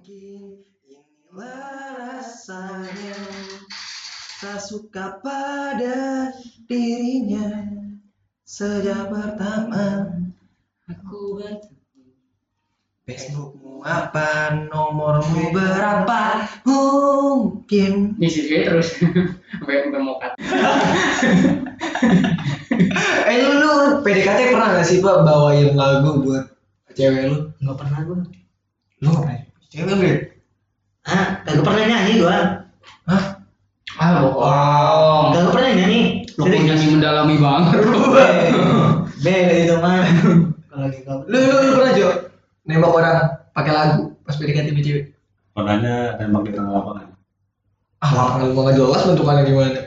Mungkin inilah rasanya Tak suka pada dirinya Sejak pertama Aku bertemu Facebookmu apa, nomormu berapa Mungkin Ini sih terus Sampai sampai mokat Eh lu, lu PDKT pernah gak sih pak bawain lagu buat cewek lu? Nggak pernah gua. Lu ngapain? Cewek lu ya? Ah, kagak pernah nyanyi gua. Hah? Ah bohong Kagak pernah nyanyi. Lo kok nyanyi mendalami banget Beda itu mah. Kalau lagi kau. Lu, lu, lu pernah Jo? Nembak orang pakai lagu pas PDKT sama cewek? Pernahnya nembak di tengah lapangan. Ah, lapangan lu gak jelas bentukannya gimana?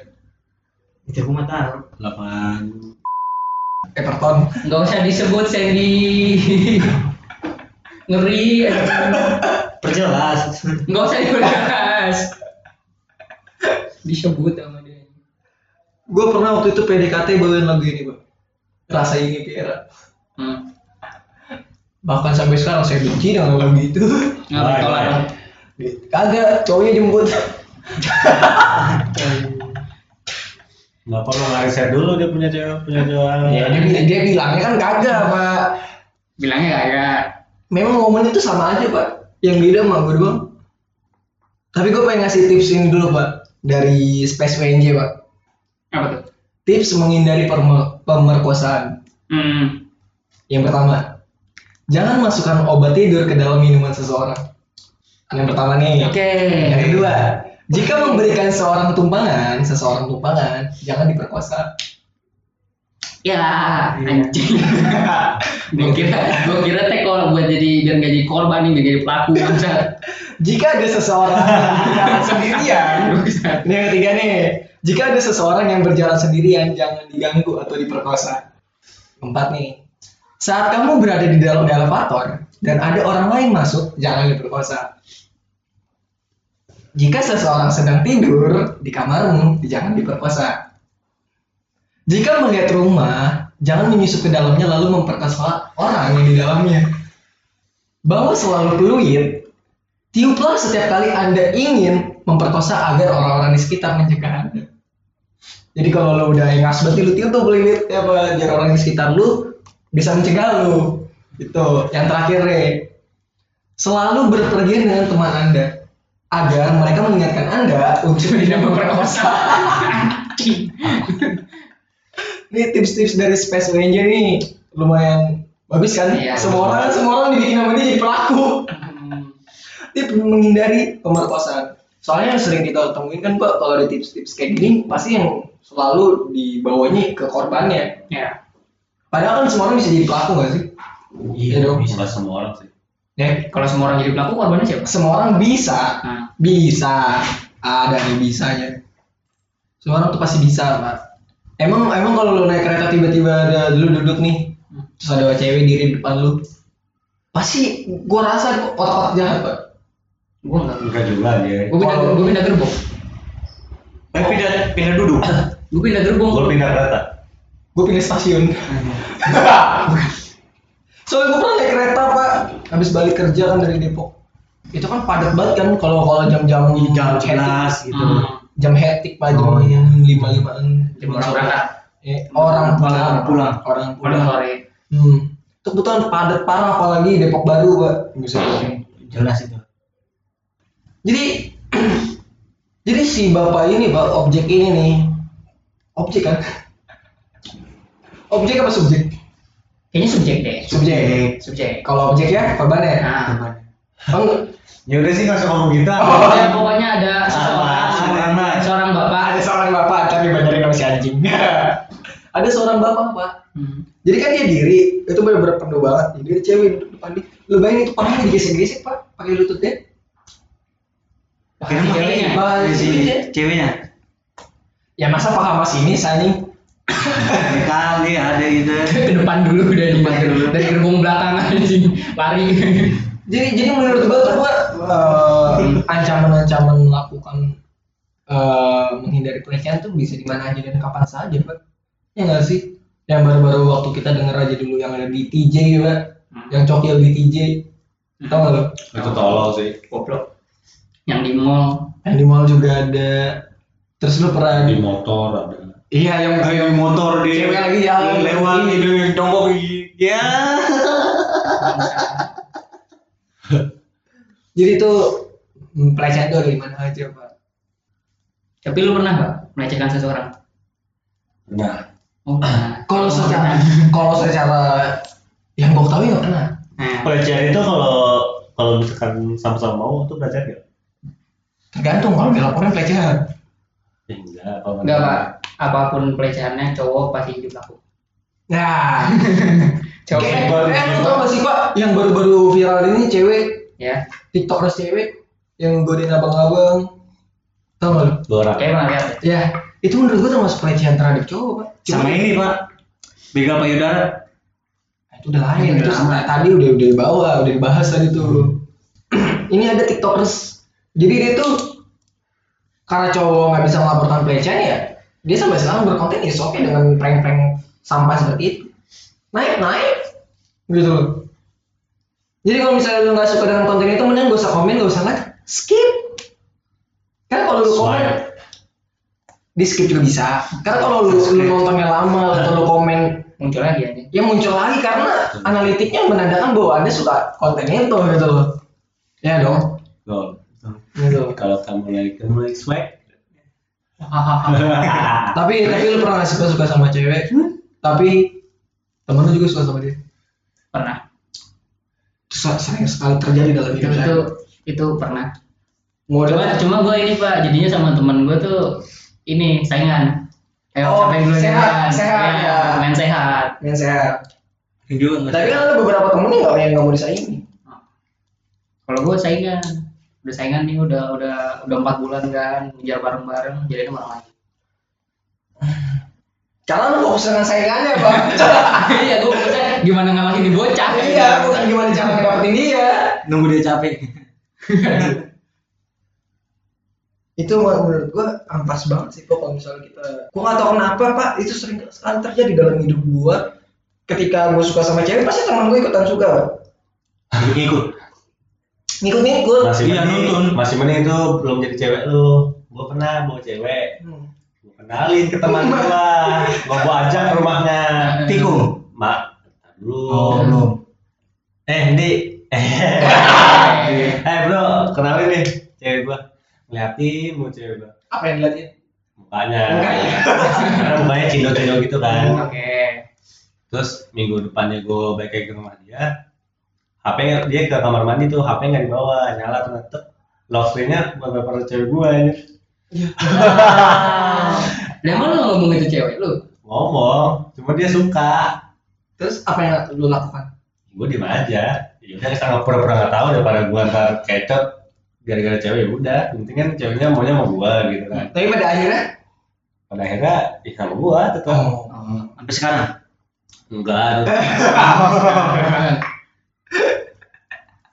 Itu gua mah tahu. Lapangan Everton. Nggak usah disebut Sandy Ngeri Perjelas. Nggak usah dibahas Disebut sama dia Gue pernah waktu itu PDKT bawain lagu ini pak. Rasa ini Piera. hmm. Bahkan sampai sekarang saya benci dengan lagu itu. Nggak Wah, tolak wah. dong Kagak, cowoknya jemput. nggak perlu ngariset dulu dia punya cewek punya cewek. ya dia, dia bilangnya kan kagak pak. Bilangnya kagak Memang momen itu sama aja pak. Yang beda mah gue doang. Tapi gue pengen ngasih tips ini dulu pak dari Space WNJ pak. Apa tuh? Tips menghindari pemerkosaan. Hmm. Yang pertama, jangan masukkan obat tidur ke dalam minuman seseorang. Yang pertama nih. Oke Yang kedua, jika memberikan seorang tumpangan, seseorang tumpangan, jangan diperkosa. Ya anjing Gue kira Gue kira teh kalau buat jadi Biar gak jadi korban nih Biar jadi pelaku Bangsa Jika ada seseorang yang berjalan sendirian, ini yang ketiga nih, jika ada seseorang yang berjalan sendirian, jangan diganggu atau diperkosa. Empat nih, saat kamu berada di dalam elevator dan ada orang lain masuk, jangan diperkosa. Jika seseorang sedang tidur di kamarmu, jangan diperkosa. Jika melihat rumah, jangan menyusup ke dalamnya lalu memperkosa orang yang di dalamnya. Bawa selalu peluit Tiuplah setiap kali Anda ingin memperkosa agar orang-orang di sekitar mencegah Anda. Jadi kalau lo udah ngas berarti lu tiup tuh peluit ya apa biar orang di sekitar lu bisa mencegah lu. Itu. Yang terakhir nih. Selalu berpergian dengan teman Anda agar mereka mengingatkan Anda untuk tidak memperkosa. Ini tips-tips dari Space Ranger nih lumayan bagus kan? Iya. semua orang semua orang dibikin sama dia jadi pelaku Hmm. tip menghindari pemerkosaan. Soalnya yang sering kita temuin kan Pak, kalau ada tips-tips kayak gini pasti yang selalu dibawanya ke korbannya. Ya Padahal kan semua orang bisa jadi pelaku gak sih? Iya dong. Nggak semua orang sih. Ya, Kalau semua orang jadi pelaku Korbannya siapa? semua orang bisa, Nah bisa, ada nih bisanya. Semua orang tuh pasti bisa Pak. Emang emang kalau lu naik kereta tiba-tiba ada lu duduk nih, terus ada cewek diri di depan lu, pasti gua rasa otak-otak jahat Pak. Gue enggak Enggak juga dia. Gue pindah, gue pindah gerbong Eh pindah pindah duduk. Gue pindah gerbong Gue pindah kereta. Gue pindah stasiun. Soalnya gue pernah naik kereta pak, habis balik kerja kan dari Depok. Itu kan padat banget kan kalau kalau jam-jam Jam hektik. 11 gitu. Hmm. Jam hektik pak jam Oh, iya. lima limaan. Jam orang berangkat Eh, orang pulang, Orang pulang. orang Pulang pulang. sore Hmm. Itu kebetulan padat parah apalagi Depok Baru pak. Buset. Jelas itu. Jadi jadi si bapak ini pak objek ini nih objek kan? Objek apa subjek? Kayaknya subjek deh Subjek. Subjek Kalau objek ya korbannya. Nah Oh. Ya udah sih nggak usah ngomong kita. Pokoknya, pokoknya ada seseorang seorang mas. Seorang bapak ada seorang bapak tapi banyak sama si anjing. ada seorang bapak pak. Hmm. Jadi kan dia diri itu benar-benar penuh banget. Jadi ada cewek duduk depan dia. Lu bayangin itu pahanya digesek-gesek pak pakai lututnya. Akhirnya Ceweknya. si ceweknya. ceweknya. Ya masa paha mas ini anjing. Kali ada itu. Ke depan dulu dari Depan dulu. Dari gerbong belakang anjing Lari Jadi jadi menurut gua tuh eh, ancaman-ancaman melakukan eh, menghindari pelecehan tuh bisa di mana aja dan kapan saja pak. Ya nggak sih? Yang baru-baru waktu kita denger aja dulu yang ada di TJ pak. Hmm. Yang cokil di TJ. Tau gak lo? Itu tolol sih. Goblok. Yang di mall. Yang di mall juga ada. Terus lu pernah Di motor ada. Iya yang Kayak motor di Cewek lagi jalan. lewat Iya. gitu jongkok ya. Jadi itu pelecehan itu ada di mana aja pak? Tapi lu pernah nggak melecehkan seseorang? Nah, Oh, pernah. Kalau Oh, secara kalau secara yang gue tahu ya nggak pernah. Nah, pelecehan itu kalau kalau misalkan sama-sama mau itu pelecehan nggak? Tergantung kalau dilaporin pelecehan. Ya, enggak. Kalau enggak pak. Apa pun pelecehannya cowok pasti hidup laku. Nah, Cowok. kayak eh, lu tau gak sih pak yang baru-baru viral ini cewek Ya. tiktokers cewek yang godain abang-abang. Tau gak lu? Kayak pernah lihat. ya? Ya, itu menurut gue termasuk pelecehan terhadap cowok pak. Cuma- Sama ini pak. Begal payudara. Nah, itu udah lain Udah itu tadi udah udah dibawa udah dibahas tadi tuh ini ada tiktokers jadi dia tuh karena cowok nggak bisa melaporkan pelecehan ya dia sampai sekarang berkonten ya oke dengan prank-prank sampah seperti itu naik naik gitu loh jadi kalau misalnya lu nggak suka dengan konten itu mending gak usah komen gak usah like skip. Karena kalau lu komen di skip juga bisa. Karena kalau lu, lu nontonnya lama atau lu komen Muncul lagi aja. yang muncul lagi karena analitiknya menandakan bahwa anda suka konten itu gitu loh. Ya dong. Tuh. gitu. Kalau kamu lagi kamu lagi swag. tapi tapi lu pernah gak suka suka sama cewek? Tapi temen lu juga suka sama dia? Pernah. Sering sekali terjadi dalam Itu hidup itu, saya itu pernah. Cuma cuma gue ini pak jadinya sama teman gue tuh ini saingan. Ayo Oh, siapa yang duluan sehat, sehat, Ya, ya. Main sehat. yang sehat tapi kan ada beberapa temen nih nggak yang nggak mau disaingi Kalau gue saingan, udah saingan nih udah udah udah empat bulan kan ngejar bareng-bareng jadi sama karena lu fokus dengan saingannya pak iya gue maksudnya gimana ngalahin di bocah iya bukan gimana cara ngedapetin dia Nunggu dia capek. itu menurut gua ampas banget sih kok kalau misalnya kita gua nggak tahu kenapa pak itu sering sekali terjadi dalam hidup gua ketika gua suka sama cewek pasti teman gua ikutan suka Ikut. ngikut-ngikut Masih Iya, mending, nonton. masih mending itu belum jadi cewek lu. Gua pernah bawa cewek. Hmm. Gua kenalin ke teman gua. Gua bawa ajak ke rumahnya. Tikung. Mak. Oh, belum. Eh, Ndi. eh, bro, kenalin nih cewek gua. Ngeliatin mau cewek gua. apa yang dilihatin Mukanya. Karena mukanya cindo-cindo gitu kan. oke Terus minggu depannya gue balik ke rumah dia, HP dia ke kamar mandi tuh, HP nggak dibawa, nyala ternyata lock screen-nya beberapa cewek gue ini Lah emang lu ngomong itu cewek lu? ngomong, cuma dia suka, terus apa yang lu lakukan? Gue diem aja, ya udah kita nggak pura-pura nggak tahu daripada gue ntar kecot gara-gara cewek ya udah, penting kan ceweknya maunya sama gue gitu kan, tapi pada akhirnya? Pada akhirnya ya sama gue tetap oh. Oh, sampai sekarang. enggak,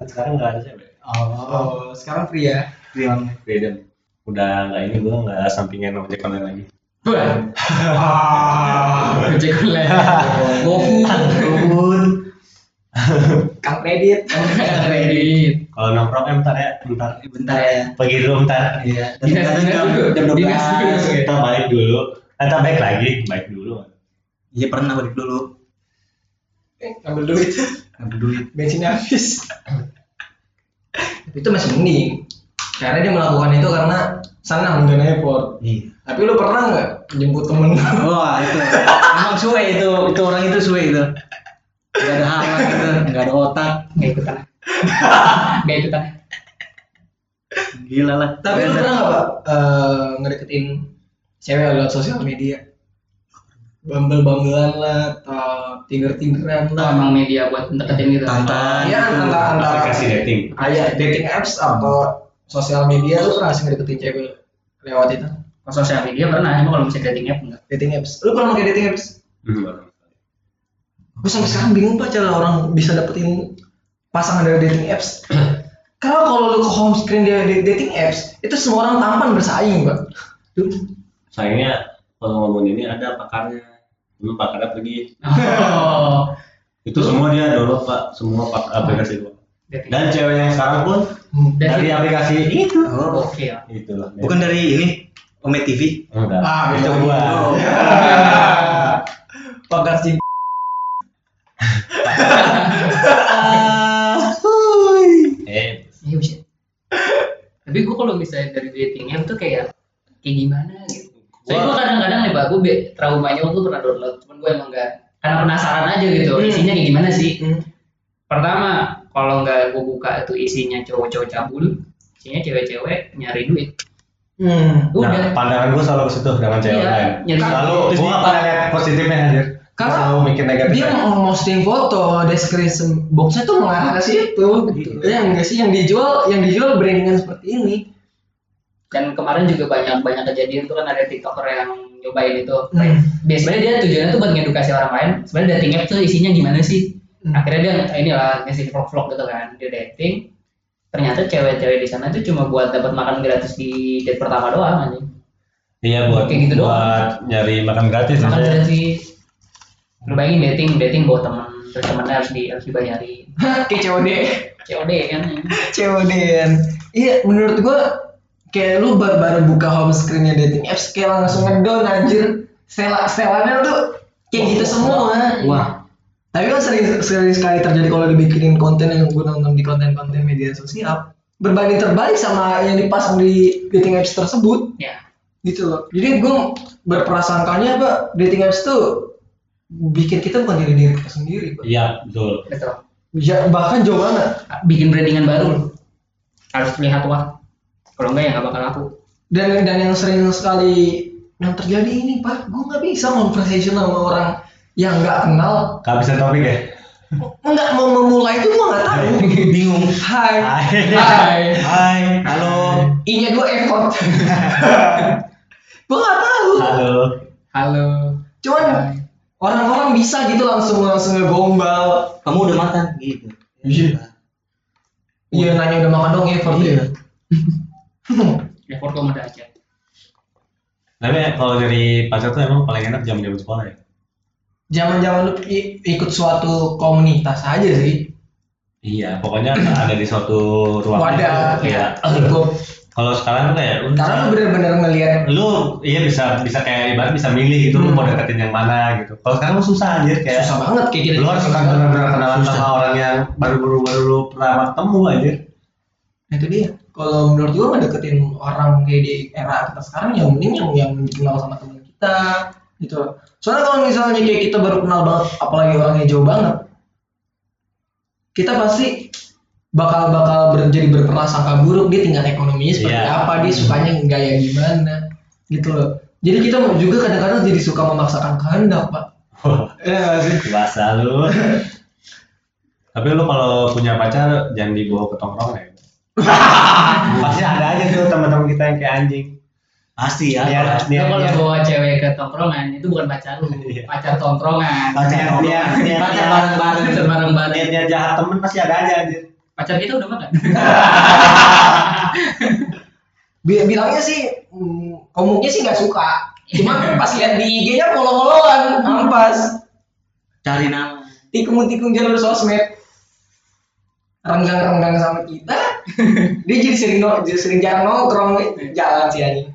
sekarang nggak ada cewek, oh sekarang free ya? Freelance. freedom, udah nggak ini gue nggak sampingan ojek online lagi. ah Ojek online. GoFood Kang kredit Kredit. Kalau nongkrong eh bentar ya, bentar. Bentar ya. Pergi dulu bentar. Iya. Kadang dinas jam 12. dulu. Kita balik dulu. Kita baik lagi, baik dulu. Iya pernah balik dulu. Eh, ngambil duit Ngambil duit. bensinnya habis itu masih mending karena dia melakukan itu karena senang dan effort Iya. tapi lu pernah nggak jemput temen lu Wah itu emang suwe itu itu orang itu suwe itu. Gak ada hal gitu, gak ada otak. Nggak ikutan. Nggak ikutan. Gila lah. tapi lu pernah nggak pak eh, ngedeketin cewek lewat sosial media bumble bumblean lah atau tinder tinderan Itu lah emang media buat deketin gitu. Tantan. Iya antara antara Aplikasi dating. ah, iya, dating apps atau sosial media lu pernah sih ngedeketin cewek lewat itu Kalau sosial media pernah, cuma kalau misalnya dating app enggak. dating apps lu pernah pakai dating apps Hmm. gue sampai sekarang bingung pak cara orang bisa dapetin pasangan dari dating apps karena kalau lu ke home screen dari dating apps itu semua orang tampan bersaing pak Sayangnya kalau ngomong ini ada pakarnya. Dulu pakarnya pergi. Oh. Itu semua dia download pak, semua pak aplikasi itu. Dating. Dan cewek yang sekarang pun Hmm. Dari itu- aplikasi itu. Oh. Oke ya. Itulah. Bukan dari ini Ome TV. Enggak. Ah, itu gua. Oh. Pagar sih. Eh, Iya bisa. Tapi gue kalau misalnya dari dating app tuh kayak kayak gimana gitu. Soalnya gue kadang-kadang nih pak, gue be- traumanya waktu pernah download, cuman gue emang gak karena penasaran aja gitu, Hmm. isinya kayak gimana sih. Hmm. Pertama, kalau nggak gue buka itu isinya cowok-cowok cabul, isinya cewek-cewek nyari duit. Hmm. Udah. Nah, pandangan gua selalu ke situ dengan cewek Iya, lain. nyari Selalu gua nggak pernah lihat positifnya anjir. Karena selalu mikir negatif. dia mau posting foto deskripsi boxnya tuh mengarah ke situ gitu. Ya enggak sih yang dijual yang dijual brandingan seperti ini. Dan kemarin juga banyak banyak kejadian tuh kan ada tiktoker yang nyobain itu. Hmm. Biasanya dia tujuannya tuh buat ngedukasi orang lain. Sebenarnya dating app tuh isinya gimana sih? Hmm. akhirnya dia inilah ngasih vlog-vlog gitu kan dia dating ternyata cewek-cewek di sana tuh cuma buat dapat makan gratis di date pertama doang anjing Iya buat Kayak gitu buat nyari makan gratis makan aja. gratis lu bayangin dating dating bawa temen terus temennya harus di harus dibayarin Kayak COD. COD kan. COD -an. Iya menurut gua kayak lu baru, baru buka home screennya dating apps kayak langsung ngedown anjir. Setelan setelannya tuh kayak gitu semua. Wah. Tapi kan sering, sering sekali terjadi kalau dibikinin konten yang gue nonton di konten-konten media sosial berbanding terbalik sama yang dipasang di dating apps tersebut ya gitu loh. Jadi gue berprasangkanya pak dating apps tuh bikin kita bukan diri diri kita sendiri pak. Iya betul. betul Ya, bahkan jauh banget. bikin brandingan baru harus terlihat wah kalau enggak ya nggak bakal laku Dan dan yang sering sekali yang terjadi ini pak, gue nggak bisa conversation sama orang yang nggak kenal, Kehabisan topik ya. nggak mau memulai itu gue nggak tahu. Bingung. Hai, Hai. hai. Hai, halo. I-nya gue effort. gue nggak tahu. Halo. halo Cuman Hai. orang-orang bisa gitu langsung langsung ngegombal. Kamu udah makan gitu. Iya. Iya nanya udah makan dong effort Iya. ya. effort kamu udah aja Tapi kalau dari pacar tuh emang paling enak jam-jam sekolah ya. Zaman-zaman lu ikut suatu komunitas aja sih. Iya, pokoknya ada di suatu ruangan. Wadah itu, Iya. ikut. Kalau sekarang tuh kayak lu Karena lu bener-bener ngelihat lu iya bisa bisa kayak ibarat bisa milih gitu lu Hmm. mau deketin yang mana gitu. Kalau sekarang lu susah anjir kayak susah banget kayak gitu. lu harus kan benar-benar kenalan sama orang yang baru-baru baru lu pertama ketemu anjir. Nah, itu dia kalau menurut gua ngedeketin orang kayak di era kita sekarang yang mending yang yang dikenal sama teman kita gitu soalnya kalau misalnya kayak kita baru kenal banget apalagi orangnya jauh banget kita pasti bakal bakal ber, jadi berprasangka buruk dia tingkat ekonominya seperti Iya. apa dia sukanya gaya gimana gitu loh jadi kita juga kadang-kadang jadi suka memaksakan kehendak pak Iya sih dewasa lu. Tapi lu kalau punya pacar jangan dibawa ke tongkrong ya. Pasti ada aja tuh teman-teman kita yang kayak anjing. Pasti ya. Iya, Lu iya, kalau iya. bawa cewek ke tongkrongan itu bukan pacar lu, Iya. pacar tongkrongan. Pacar tongkrongan. niat- Pacar bareng-bareng. Pacar bareng-bareng. Niatnya jahat temen pasti ada aja anjir. Pacar kita udah makan. Bi- bilangnya sih hmm, komuknya sih nggak suka cuma pas lihat di IG-nya follow-followan ampas Cari nama. tikung-tikung jalur sosmed renggang-renggang sama kita dia jadi sering no, jadi sering jarang nongkrong jalan sih anjing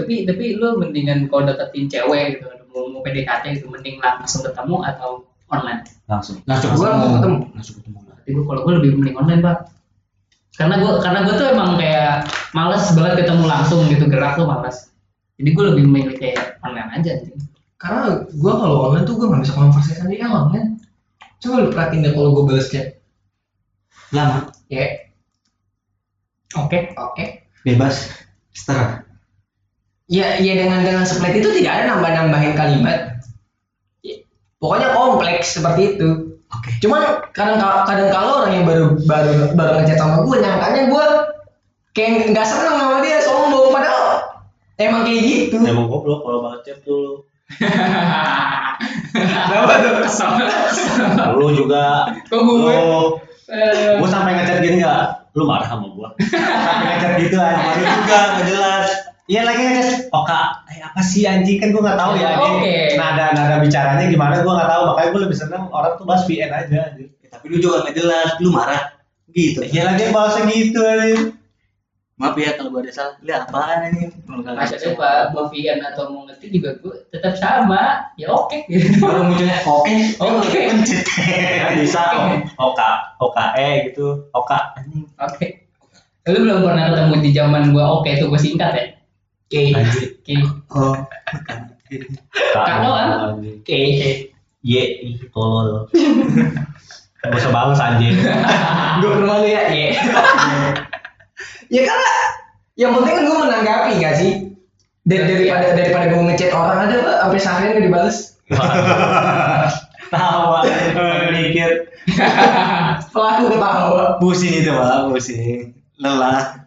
tapi tapi lu mendingan kalau deketin cewek gitu, mau, mau PDKT gitu, mending langsung ketemu atau online. Langsung. Langsung Gua langsung ketemu. Langsung ketemu. Tapi gua kalau gua lebih mending online pak. Karena gua karena gua tuh emang kayak males banget ketemu langsung gitu gerak tuh males. Jadi gua lebih memilih kayak online aja. Gitu. karena gua kalau online tuh gua nggak bisa conversation di online coba lu perhatiin deh kalau gua balas chat Lama. ya Oke. oke Bebas. Setara. Ya ya dengan dengan split itu tidak ada nambah-nambahin kalimat Ya, pokoknya kompleks seperti itu Oke. cuman kadang kadang kalau orang yang baru baru baru ngechat sama gue nyangkanya gue kayak nggak seneng sama dia sombong padahal emang kayak gitu Emang goblok kalau banget chat dulu. kenapa tuh Kesel. Lu juga Kok gue? lu Eh, gua sampai ngechat gini enggak? Lu marah sama gua. sampai ngechat gitu aja. Marah juga enggak jelas. Iya lagi. Oh kak, eh, apa sih anjing kan gua nggak tahu ya. Oke. Ini nada nada bicaranya gimana gua nggak tahu. Makanya gua lebih seneng orang tuh bahas VN aja. anjing. Ya, tapi lu juga nggak jelas. Lu marah. Gitu. Iya lagi bahasa gitu aja. Maaf ya kalau gua ada salah. Lihat apaan ini? Kalau Masa. Pak mau vegan atau mau ngetik juga gue tetap sama. Ya oke gitu. Baru munculnya oke. Oke. Pencet. Bisa oka oka e gitu oka anjing. Oke. Lu belum pernah ketemu di zaman gua oke itu gue singkat ya. Oke. Anjing. Oke. Oh. Kak doang. Anjing. Oke. Ye ih tolol. Gak usah balas anjing. Gue lu ya. Iya. ya karena yang penting kan gue menanggapi gak sih? Dari, daripada daripada gue ngechat orang aja pak sampai seharian gak dibales. Tawa mikir. Pelaku ketawa. Pusing itu pak, pusing. Lelah.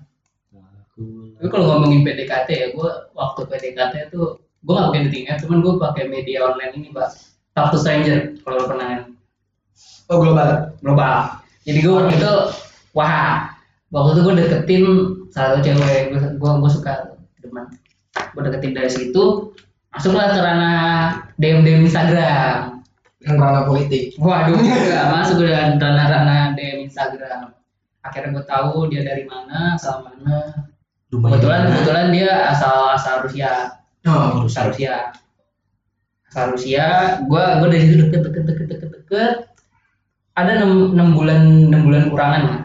Tapi kalau ngomongin PDKT ya, gue waktu PDKT tuh gue gak pakai dating app, cuman gue pakai media online ini pak. Talk to stranger kalau lo pernah kan. Oh global. global. Jadi gue waktu itu wah waktu itu gue deketin salah satu cewek gue gue gue suka teman gue deketin dari situ masuklah ke ranah DM DM Instagram Yang ranah politik. waduh juga masuk ke ranah ranah DM Instagram akhirnya gue tahu dia dari mana asal mana kebetulan kebetulan dia asal asal Rusia. Oh, asal Rusia. Asal Rusia. Gue gue dari situ deket deket deket deket deket ada enam enam bulan enam bulan kurangan lah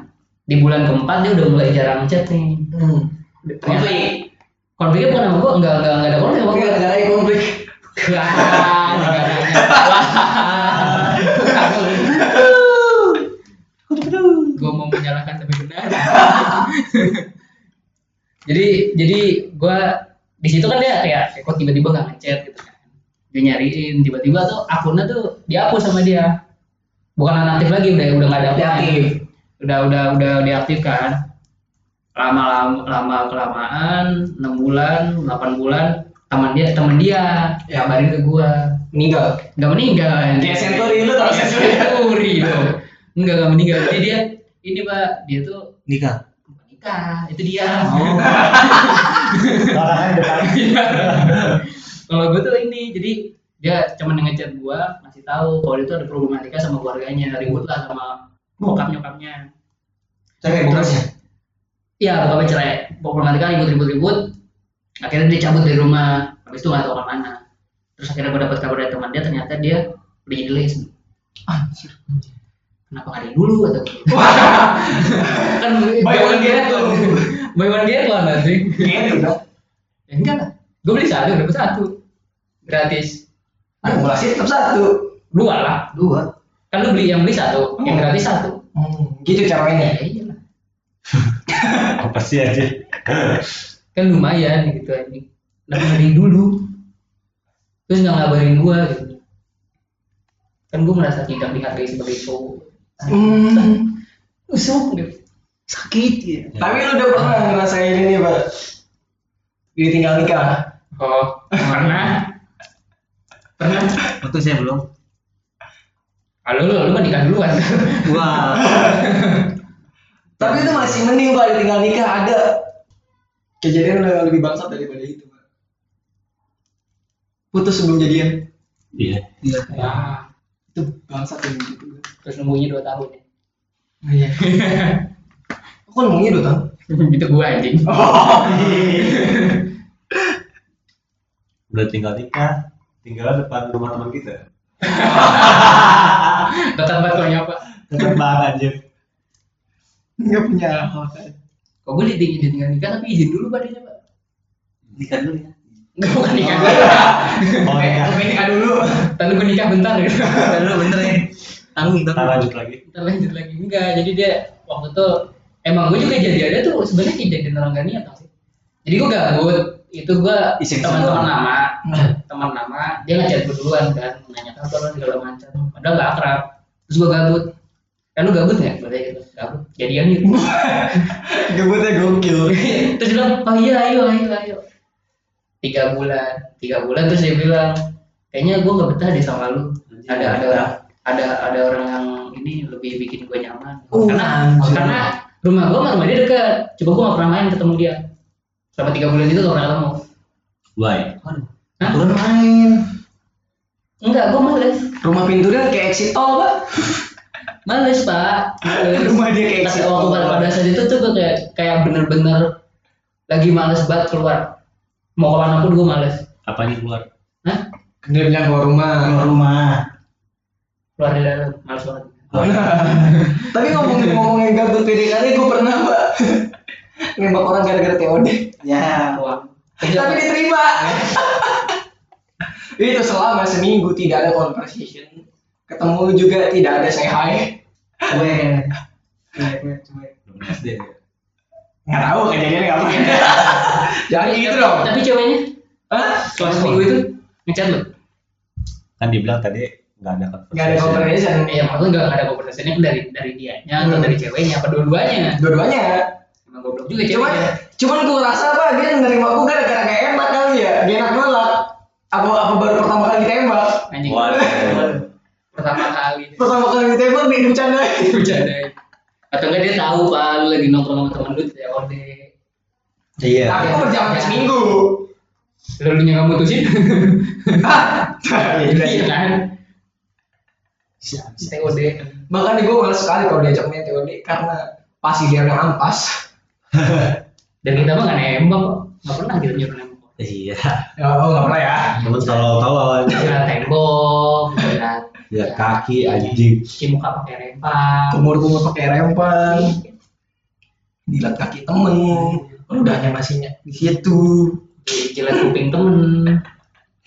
di bulan keempat dia udah mulai jarang chat nih. Hmm. konflik. Konfliknya bukan sama gue enggak enggak enggak ada konflik sama Oke, gue ada konflik. Gue mau menyalahkan tapi benar jadi jadi gue di situ kan dia kayak kok tiba-tiba nggak ngechat gitu kan dia nyariin tiba-tiba tuh akunnya tuh dihapus sama dia bukan aktif lagi udah udah nggak ada. Deaktif. udah udah udah diaktifkan lama lama lama kelamaan enam bulan 8 bulan teman dia teman dia Ya. kabarin ke gua Meninggal. nggak meninggal Kayak Senturi lu tau Senturi. Dong enggak nggak meninggal jadi dia ini pak dia tuh Nikah. Nikah itu dia Oh. Depan. kalau gue tuh ini jadi dia cuma ngechat gua masih tahu kalau itu ada problematika sama keluarganya ribut lah sama bokap nyokapnya Cerai bokapnya. Iya, bokapnya cerai. Problematika ribut-ribut-ribut. Akhirnya dia cabut dari rumah. Habis itu nggak tahu ke mana. Terus akhirnya gue dapat kabar dari teman dia, ternyata dia udah jadi. Anjir. Kenapa nggak dari dulu atau kan Buy one get one. Buy one get one nanti. Gitu dong. Ya enggak lah. Gue beli satu, dapat satu. Gratis. Akumulasi tetap satu. Dua lah. Dua. Kan lu beli yang beli satu, yang gratis satu. Hmm, gitu cara mainnya. Ya iyalah. Apa sih aja? Kan lumayan gitu anjing. Kenapa nggak dari dulu? Terus nggak ngabarin gua gitu. Kan gua merasa tidak dihargai sebagai cowok. Hmm. Usuk gitu. Sakit ya. Tapi lu udah pernah ngerasain ini, Pak? Ditinggal nikah. Oh, pernah. Pernah. Waktu saya belum. Kalau lu, lu mah nikah duluan. Wah. Tapi itu masih mending, Pak, ditinggal nikah ada kejadian udah lebih bangsat daripada itu, Pak. Putus sebelum jadian. Iya. Iya. ya, Itu bangsat yang gitu. terus nunggunya 2 tahun ya. Oh, iya. Kok ngomongnya dua tahun? itu gua anjing. Oh, Udah tinggal nikah. Tinggal depan rumah teman kita. Dekat banget kok nyapa. Dekat banget anjir. Nggak punya hak. Kok gue ditinggal ditinggal nikah tapi izin dulu badannya, Pak. Nikah dulu ya. Enggak bukan nikah dulu. Oh, Eh, nikah. lu nikah dulu. Lalu gue nikah bentar gitu. Dulu bener ya. Tanggung Kita tanggung. lanjut lagi. Kita lanjut lagi enggak. Jadi dia waktu itu emang gue juga jadiannya tuh sebenarnya kejadian orang gak niat sih. Jadi gue gabut, itu gue teman-teman lama, teman lama, dia ngechat gue duluan kan, nanya kabar segala macam. Padahal gak akrab. Terus gue gabut. Kan lu gabut nggak? Berarti gitu. Gabut. Jadian gitu. Gebutnya gokil. terus dia bilang, oh iya ayo ayo ayo. Tiga bulan, tiga bulan terus dia bilang, kayaknya gue gak betah deh sama lu. Ada ada orang ada ada orang yang ini lebih bikin gue nyaman. Oh, karena anjir. karena rumah gue sama rumah dia dekat. Coba gue gak pernah main ketemu dia. Selama tiga bulan itu gak pernah ketemu. Why? Hah? Turun main. Enggak, gue males. Rumah pintunya kayak exit tol, Pak. Males pak, males. Rumah dia kayak Pas situ. waktu pada, pada saat itu tuh gue kayak kayak bener-bener lagi males banget keluar. Mau ke mana pun gue males. Apanya keluar? Hah? Dia bilang keluar rumah. Keluar rumah. Keluar dari dalam, males banget. Tapi ngomongin ngomongin gabut PDKT gue pernah mbak nembak orang gara-gara TOD. Ya. Wah. Tapi diterima. Itu selama seminggu tidak ada conversation. Ketemu juga tidak ada say hi. Cuek. Cuek, cuek, cuek. SD ya. Nggak tahu kejadiannya ngapain. Jangan gitu dong. Tapi ceweknya Hah? selama seminggu itu ngechat lu. Kan dibilang tadi nggak ada Nggak ada conversation. Iya, maksudnya nggak ada conversation dari dari dianya atau Hmm. dari ceweknya apa dua-duanya. Dua-duanya. Emang goblok juga Cuman, ceweknya. cuman gue rasa apa dia nerima gue gara-gara gak enak kali ya. Dia enak nolak. Apa apa baru pertama kali ditembak? Anjing. Waduh. Pertama kali. Pertama kali ditembak dia bercandain. Bercandain. Atau enggak dia tahu pak lu lagi nongkrong sama temen lu ya ode. Iya. Tapi gue berjalan seminggu. Lalu nya nggak mutusin. Ah, Iya kan? TOD. Makanya gue males sekali kalau diajak main TOD karena pasti dia yang ampas. Dan kita mah nggak nembak kok. Nggak pernah kita nyuruh nembak. Iya. Ya, oh nggak pernah ya. Cuman kalau tolong Jilat tembok, ya kaki anjing. cuci muka pakai rempah. Kumur-kumur pakai rempang, dilat kaki temen, ludahnya masih ny- di situ. Jilat kuping temen.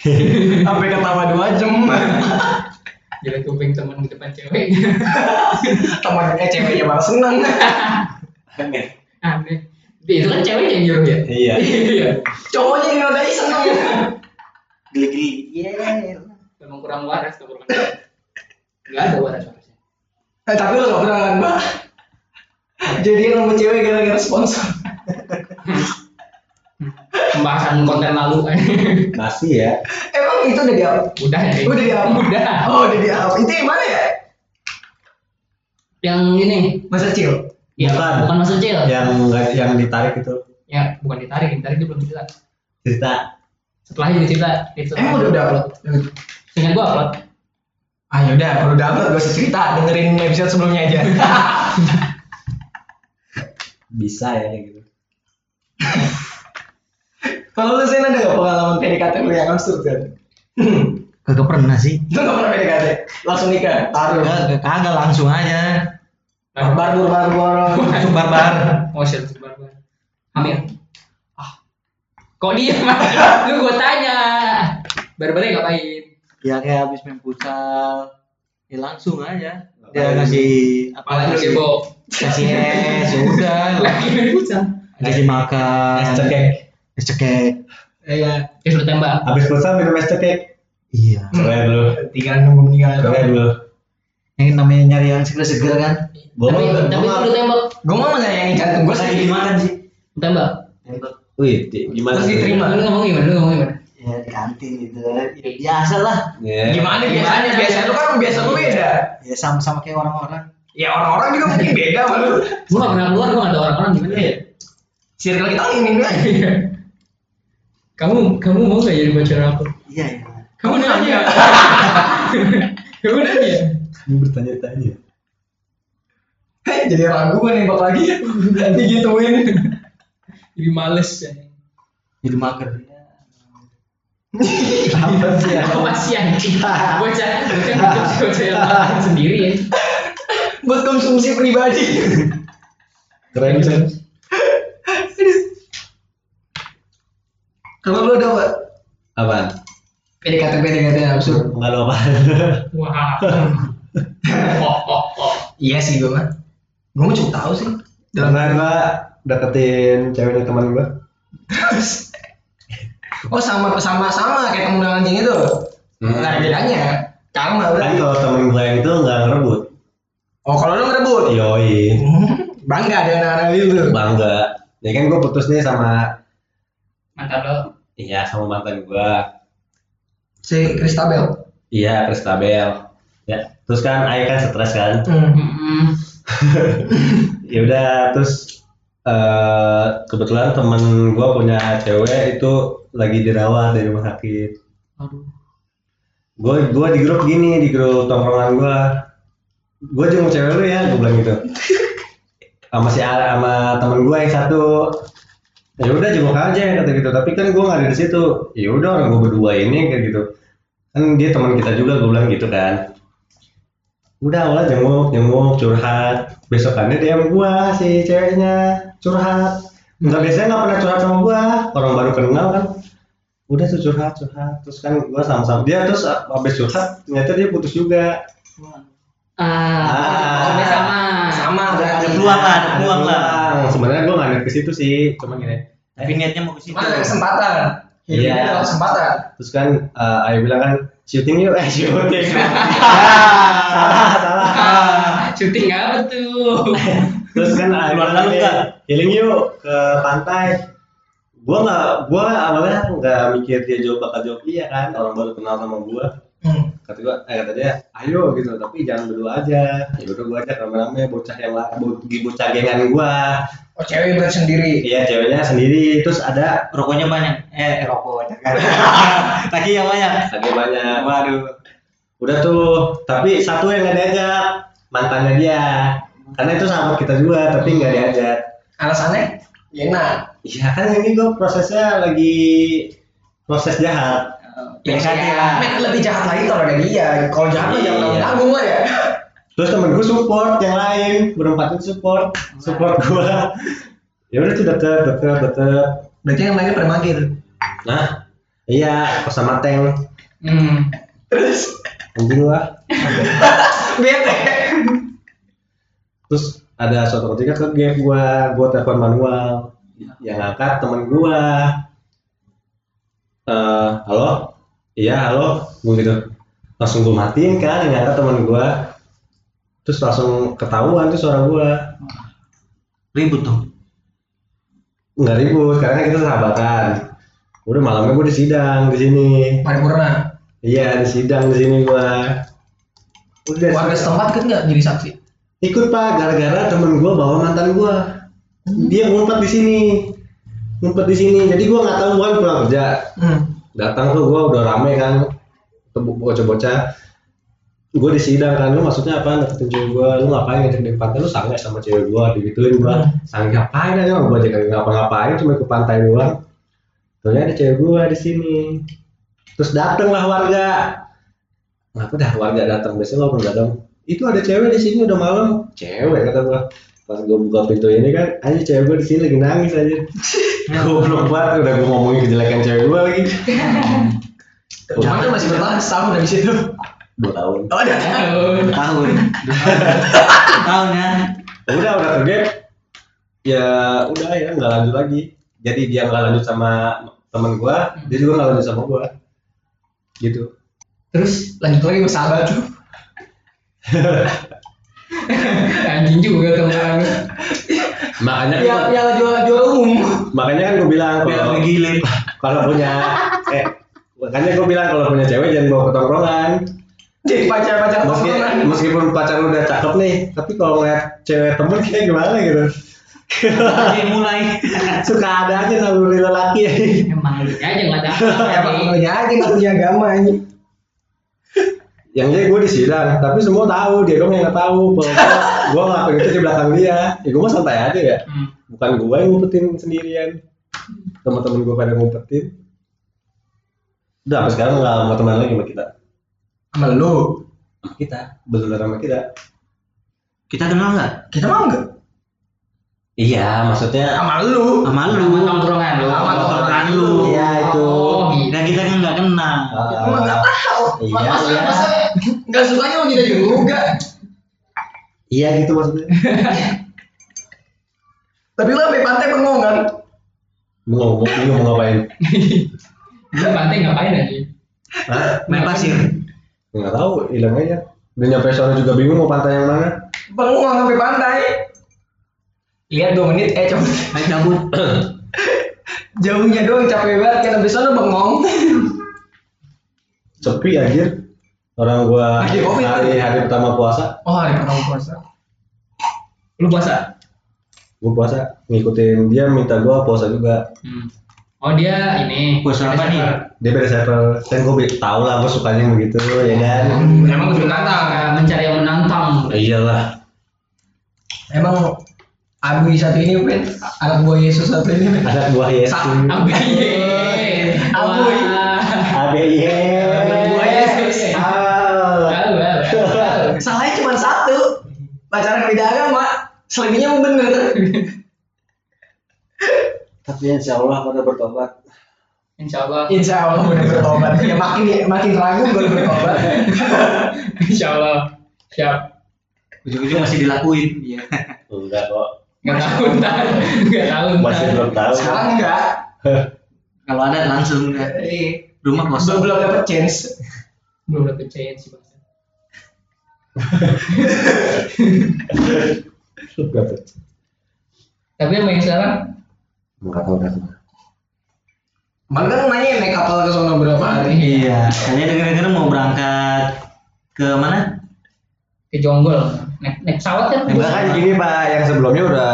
Sampai ketawa dua jam. Jilat kuping temen di depan cewek. Temannya ceweknya malah seneng. Aneh. Aneh. Itu kan ceweknya yang nyuruh ya? Iya. Iya. Cowoknya yang nodai seneng. Geli-geli. Yeah. Memang kurang waras tuh kurang. Gak ada waras harusnya. Eh, tapi lo gak pernah kan, Mbak? Jadian sama cewek gara-gara sponsor. Pembahasan konten lalu. Masih ya. Emang itu udah di up? Udah ya. Udah di up? Udah. Oh, udah di up. Itu yang mana ya? Yang ini. Masa kecil. Ya, Bukan. bukan masa kecil. Yang nggak- yang ditarik itu Ya, bukan ditarik, ditarik dia belum cerita. cerita. Setelahnya dia cerita. Itu Emang udah udah upload? Seingat gua upload. Ah yaudah, kalau udah upload gak usah cerita, dengerin episode sebelumnya aja. Bisa ya kayak gitu. kalau lu Sen ada gak pengalaman PDKT lu yang absurd kan? Kagak pernah sih. Lu gak pernah PDKT? Langsung nikah? Taruh. Kagak, kagak langsung aja. Barbur, barbur. Langsung barbar. Oh shit, sebar gua. Hamil. Ah. Kok dia Lu gua tanya. Baru-baru ngapain? Ya kayak habis main futsal. Ya langsung aja. Dia ngasih apa kasih, debo. kasih es, ya udah. Lagi main futsal. Kasih makan. Es cekek. Es cekek. Iya. Terus lu tembak. Habis futsal minum es cekek. Iya. Keren lu. Tinggal nunggu meninggal. Keren lu. Yang namanya nyari yang seger-seger kan. Gua Tapi tapi gua tembak. Gue mau menyayangi jantung gue Lagi dimakan sih. Tembak. Tembak. Wih, di- gimana? Terus diterima. Lu ngomong gimana? Lu ngomong gimana? Ya di kantin gitu. Ya, biasa lah. Ya. Gimana biasanya? Biasa lu kan biasa lu beda. Ya sama-sama kayak orang-orang. Ya orang-orang juga mungkin beda sama lu. Gua gak pernah keluar, gua gak ada orang-orang gimana ya? Circle kita ini ini aja. Kamu kamu mau gak jadi pacar aku? Iya, iya. Kamu nanya. Kamu nanya. Lu bertanya-tanya. Jadi ragu gue nembak lagi. Digituin. Jadi males ya. Jadi mager. Apa sih ya? Apa sih anjing? Bocah, bocah bocah yang makan sendiri ya. Buat konsumsi pribadi. Keren kan? Kalau lu ada apa? Apaan? PDKT PDKT yang absurd. Enggak lo apa? Wah. Oh, oh, oh. Iya sih gue mah. Gue mah cukup tahu sih. Dalam gua deketin ceweknya teman gua. Oh sama sama sama kayak temen anjing itu. Hmm. Nggak ada bedanya. Kan berarti. kalau temen gua yang itu nggak ngerebut. Oh kalau lu ngerebut. Yoi. Bangga dengan anak itu. Bangga. Ya kan gua putus nih sama Mantan lo. iya sama mantan gua. Si Kristabel. Iya, Kristabel. Ya, terus kan Ayah kan stres kan. Hmm. Hmm. Ya udah, terus eh kebetulan temen gua punya cewek itu lagi dirawat di rumah sakit. Aduh. Gue gua di grup gini, di grup tongkrongan gua. gue jenguk cewek lu ya gue bilang gitu. Sama si A- sama temen gue yang satu. Ya udah jenguk aja kata gitu. Tapi kan gue nggak ada di situ. Ya udah orang gue berdua ini kayak gitu. Kan dia teman kita juga gue bilang gitu kan. Udah awalnya jenguk jenguk curhat. Besokannya dia sama gue si ceweknya curhat nggak biasanya nggak pernah curhat sama gue orang baru kenal kan. Udah tuh curhat curhat. Terus kan gue sama-sama dia terus habis curhat ternyata dia putus juga. Ah, maksudnya sama. sama Ada- ada peluang lah, ada peluang lah. Sebenarnya gue nggak niat ke situ sih cuma gini. Tapi niatnya mau ke situ. Ada kesempatan. Iya. Adalah kesempatan. Terus kan eh, Ayu bilang kan syuting yuk. Eh syuting. Salah salah. Ah, syuting apa tuh? terus kan Keluar bilang dalam nggak? healing yuk ke pantai gua nggak gua awalnya nggak mikir dia jawab bakal jawab iya kan orang baru kenal sama gua hmm. kata gua eh kata dia ayo gitu tapi jangan berdua aja ya udah gua ajak rame-rame bocah yang lain bo- bocah gengan gua oh cewek berat sendiri iya ceweknya sendiri terus ada Rokoknya banyak. Eh, rokok kan. Lagi yang banyak. lagi banyak Waduh. udah tuh tapi satu yang nggak diajak mantannya dia karena itu sahabat kita juga tapi nggak diajak. Alasannya? Enak. Iya kan ini gue prosesnya lagi proses jahat. Ya, PKT ya, lah. men, lebih jahat lagi kalau ada dia. Kalau jahat mah jangan Iya. nanggung ya. Terus temen gue support yang lain berempat itu support. Support gue ya udah tuh deket deket deket. Berarti yang lainnya pada tuh nah iya kos sama tank. Hmm. terus? Anjing lah bete terus ada suatu ketika ke gap gue gue telepon manual. Yang angkat temen gue eh halo? Iya halo. Gue gitu. Langsung gue matiin kan yang angkat temen gue terus langsung ketahuan tuh suara gue Ribut tuh. nggak ribut karena kan kita sahabatan. Udah malamnya gue di sidang di sini. Paripurna? Iya di sidang di sini gue udah warga setempat ikut nggak jadi saksi ikut pak gara-gara temen gue bawa mantan gue dia ngumpet di sini. Ngumpet di sini. Jadi gue nggak tahu gue kan pulang kerja. Hmm. datang tuh gue udah rame kan. Bocah-bocah. Gue di sidang kan. Lu maksudnya apa? Deketin cewek gue lu ngapain ngajak di pantai? Lu sange sama cewek gue digituin gue Hmm. sange ngapain aja? Gue kagak ngapa-ngapain cuma ke pantai doang. Ternyata ada cewek gue di sini. Terus dateng lah warga. Ngapa dah warga datang biasanya lo belum datang itu ada cewek di sini udah malam. Cewek kata gue pas gue buka pintu ini kan aja cewek gue di sini lagi nangis aja goblok banget udah gue ngomongin kejelekan cewek gue lagi. Cuman kan masih bertahan setahun dari situ. Dua tahun. Oh ada Tahun. Tahun. Ya. udah udah gap ya udah ya nggak lanjut lagi. Jadi dia nggak lanjut sama temen gua dia juga nggak lanjut sama gua. Gitu. Terus lanjut lagi bersahabat tuh Anjing juga tuh orang. makanya ya yang jual jual umum. Makanya kan gua bilang kalau kalau punya eh makanya gua bilang kalau punya cewek jangan bawa ke tongkrongan jadi pacar pacar Meski, meskipun pacar lu udah cakep nih tapi kalau ngeliat cewek temen kayak gimana gitu? Lagi mulai. suka ada aja naluri lelaki. Emang lu aja nggak tahu. emang aja nggak punya agama ini yang dia gue di sidang tapi semua tahu dia dong yang nggak tahu gua ngelakuin itu di belakang dia. Ya gue mah santai aja ya. Hmm. bukan gue yang ngumpetin sendirian. Teman-teman gue pada ngumpetin. Udah sampai sekarang nggak mau teman lagi sama kita. Sama lu? Sama kita? Bener sama kita. Kita kenal nggak? kita mau nggak iya maksudnya sama lu Sama Sama lu. tongkrongan lu. Sama tongkrongan lu. iya itu Oh, gitu. Nah kita kan nggak kenal. Ah, emang nggak tahu Iya, masa iya. masa nggak sukanya sama kita juga iya gitu maksudnya tapi lu sampai pantai bengong kan mau ngomong bingung mau ngapain Lu pantai ngapain aja? Hah? Main pasir. nggak tahu hilang aja udah nyampe sore juga bingung mau pantai yang mana bengong sampai pantai lihat dua menit eh coba Main cabut. jauhnya doang capek banget kan habis sana bengong sepi anjir orang gua Lagi COVID. hari hari pertama puasa oh hari pertama puasa Lu puasa? gua puasa ngikutin dia minta gua puasa juga Hmm. Oh dia ini. Bos apa nih? dia beda server dan gue tau lah gue sukanya yang begitu ya kan Hmm, emang menantang mencari yang menantang. iyalah emang Abi satu ini Ben anak buah Yesus satu ini Ben anak buah Yesus. Abe. Abuy. ABY Anak buah Yesus salahnya cuma satu. Pacaran beda agama selebihnya mau bener. Tapi insya Allah pada bertobat. Insya Allah. Insya Allah udah bertobat. Ya makin makin ragu baru bertobat. Insya Allah. Siap. Ujung-ujung masih dilakuin. Iya. enggak kok Nggak tahu ntar. Nggak tahu masih ntar. belum tahu sekarang enggak Kalau ada langsung enggak. Eh, Rumah belum kosong. belum dapet chance Belum dapet chance sih. Dapet. Tapi yang main sekarang Enggak tahu dah. Kemarin kan nanya naik kapal ke sono berapa hari Iya. Kalian denger-denger mau berangkat ke mana? ke Jonggol. Naik, naik pesawat kan? Enggak kan gini pak, yang sebelumnya udah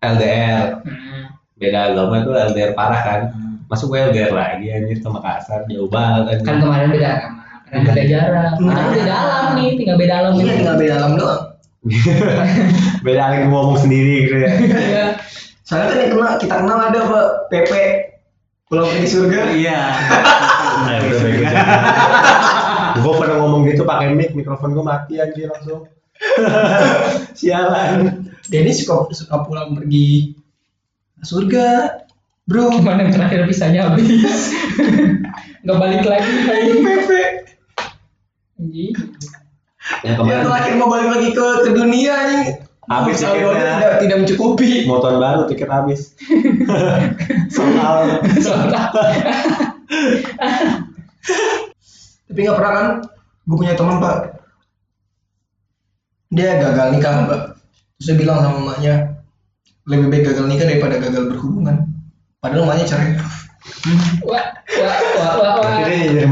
LDR, Hmm. beda agama itu LDR parah kan. Masuk gue LDR lagi anjir ke Makassar, jauh banget Kan kemarin beda agama. Kan beda jarak. Kita Ah. beda alam nih, tinggal beda alam. iya tinggal beda alam doang beda lagi ngomong sendiri gitu ya. Iya. soalnya kan yang kenal kita kenal ada apa PP Pulau di surga Iya. Nah, gue pernah ngomong gitu pakai mic, mikrofon gue mati anjir langsung. Sialan. Denny suka suka pulang pergi surga bro Cuman yang terakhir bisanya habis. Nggak balik lagi. PP. Yang yang kemarin terakhir mau balik lagi ke ke dunia anjing Habis tiketnya. tidak tidak mencukupi tahun baru tiket habis. Soal Soalnya tapi nggak pernah kan gue punya teman pak dia gagal nikah pak terus dia bilang sama emaknya lebih baik gagal nikah daripada gagal berhubungan. Padahal emaknya cerai. Wah wah wah wah wah. Berarti dia